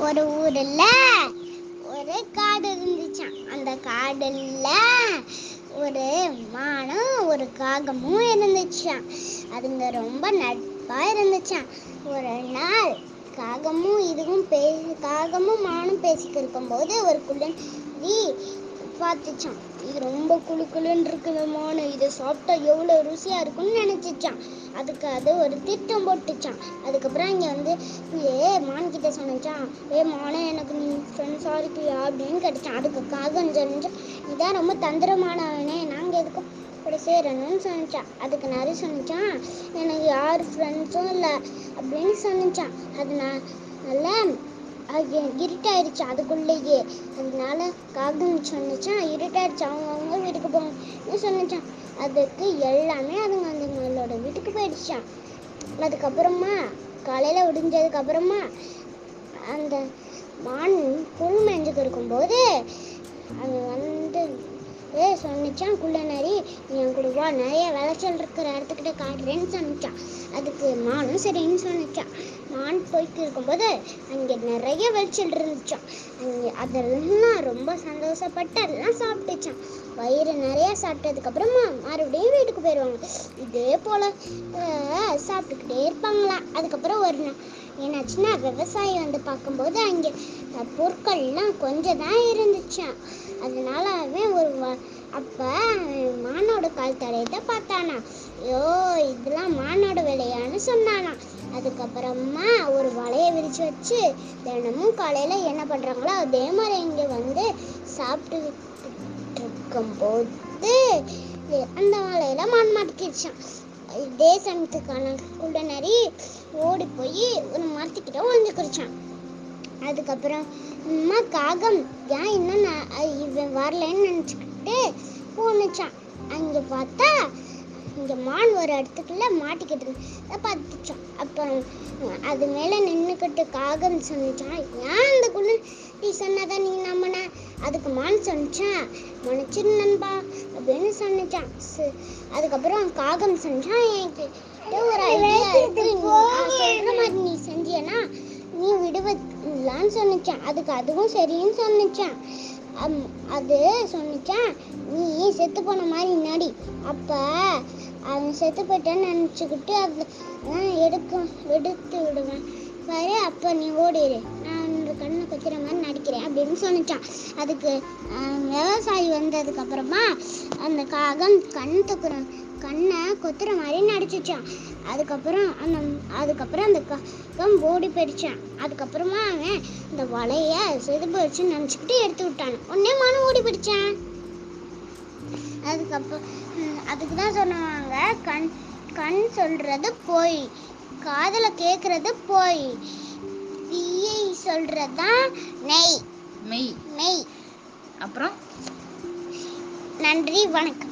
ஒரு ஊர்ல ஒரு காடு இருந்துச்சான் அந்த காடுல ஒரு மானும் ஒரு காகமும் இருந்துச்சான் அதுங்க ரொம்ப நட்பா இருந்துச்சான் ஒரு நாள் காகமும் இதுவும் பே காகமும் மானும் பேசிக்கிட்டு இருக்கும்போது ஒரு குள்ளி பார்த்துச்சான். இது ரொம்ப குளு குளுன்னு மானு. இதை சாப்பிட்டா எவ்வளோ ருசியாக இருக்கும்னு நினச்சிச்சான். அதுக்கு அது ஒரு திட்டம் போட்டுச்சான். அதுக்கப்புறம் இங்கே வந்து ஏ மான் கிட்ட சொன்னச்சான் ஏ மானே எனக்கு நீ ஃப்ரெண்ட்ஸாக இருக்கியா அப்படின்னு கேட்டுச்சான். அதுக்கு காகம் சொன்னான் இதான் ரொம்ப தந்திரமானவனே. நாங்கள் எதுக்கும் இப்படி சேரணும்னு சொன்னிச்சான் அதுக்கு நிறைய சொன்னிச்சான் எனக்கு யார் ஃப்ரெண்ட்ஸும் இல்லை அப்படின்னு சொன்னிச்சான் அதனால நல்லா அது இருட்டாயிருச்சு அதுக்குள்ளேயே. அதனால காகம் சொன்னிச்சான் இருட்டாயிருச்சு. அவங்க அவங்க வீட்டுக்கு போங்கன்னு சொன்னிச்சான் அதுக்கு எல்லாமே அதுங்க அதுங்களோட வீட்டுக்கு போயிடுச்சான் அதுக்கப்புறமா காலையில் விடிஞ்சதுக்கப்புறமா அந்த மான் புல் மேஞ்சுக்கு இருக்கும்போது அது வந்து ஏ சொன்னிச்சான் குள்ள நரி என் கூட வா நிறைய விளைச்சல் இருக்கிற இடத்துக்கிட்ட காட்டுறேன்னு சொன்னிச்சான் அதுக்கு மானும் சரின்னு சொன்னிச்சான் மான் போய்க்கு இருக்கும்போது அங்கே நிறைய விளைச்சல் இருந்துச்சான் அங்கே அதெல்லாம் ரொம்ப சந்தோஷப்பட்டு அதெல்லாம் சாப்பிட்டுச்சான் வயிறு நிறைய சாப்பிட்டதுக்கப்புறமா மறுபடியும் வீட்டுக்கு போயிடுவாங்க இதே போல் சாப்பிட்டுக்கிட்டே இருப்பாங்களாம் அதுக்கப்புறம் ஒரு நாள் என்னாச்சுன்னா விவசாயி வந்து பார்க்கும்போது அங்கே பொருட்கள்லாம் கொஞ்சம் தான் இருந்துச்சான் அதனால அவன் ஒரு வ- மானோட கால் தடையத்தை பார்த்தானா ஐயோ இதெல்லாம் மானோட வேலையான்னு சொன்னானா அதுக்கப்புறமா ஒரு வலையை விரித்து வச்சு தினமும் காலையில் என்ன பண்ணுறாங்களோ அதே மாதிரி இங்கே வந்து சாப்பிட்டு இருக்கும்போது அந்த வலையில் மான் மாட்டிக்கிடுச்சான் இதே சமயத்துக்கான குள்ள ஓடி போய் ஒரு மரத்துக்கிட்ட ஒழிஞ்சுக்கிடுச்சான் அதுக்கப்புறம் அம்மா காகம் ஏன் இன்னும் நான் இவன் வரலன்னு நினச்சிக்கிட்டு போனுச்சான் அங்கே பார்த்தா இங்கே மான் ஒரு இடத்துக்குள்ள மாட்டிக்கிட்டு இருந்ததை பார்த்துச்சான் அப்புறம் அது மேலே நின்றுக்கிட்டு காகம் சொன்னிச்சான் ஏன் அந்த குள்ள நீ சொன்னதை நீ நம்பின? அதுக்கு மான் சொன்னிச்சான் மன்னிச்சிரு நண்பா அப்படின்னு சொன்னிச்சான் ச- அதுக்கப்புறம் காகம் சொன்னிச்சான் என்கிட்ட ஒரு ஐடியா இருக்கு. சொல்ற மாதிரி நீ செஞ்சியனா நீ விடுவலான்னு சொன்னிச்சான் அதுக்கு அதுவும் சரின்னு சொன்னிச்சான் அது சொன்னிச்சான் நீ செத்து போன மாதிரி நடி. அப்ப அவன் செத்து போயிட்டான்னு நினச்சிக்கிட்டு அதை நான் எடுக்க எடுத்து விடுவேன். பாரு அப்போ நீ ஓடிடு நான் இந்த கண்ணை கொத்துற மாதிரி நடிக்கிறேன் அப்படின்னு சொன்னிச்சான் அதுக்கு விவசாயி வந்ததுக்கப்புறமா அந்த காகம் கண் தக்குற கண்ணை கொத்துற மாதிரி நடிச்சிச்சான் அதுக்கப்புறம் அந்த அதுக்கப்புறம் அந்த காகம் ஓடி போயிடுச்சான் அதுக்கப்புறமா அவன் இந்த வலைய செது போயிடுச்சுன்னு நினச்சிக்கிட்டு எடுத்து விட்டான். உடனே மனம் ஓடி போயிடுச்சான் அதுக்கப்புறம் அதுக்கு தான் சொன்னாங்க. கண் கண் சொல்றது போய். காதுல கேக்குறது போய். தீயை சொல்றதுதான் நெய். மெய். மெய். அப்புறம்? நன்றி வணக்கம்.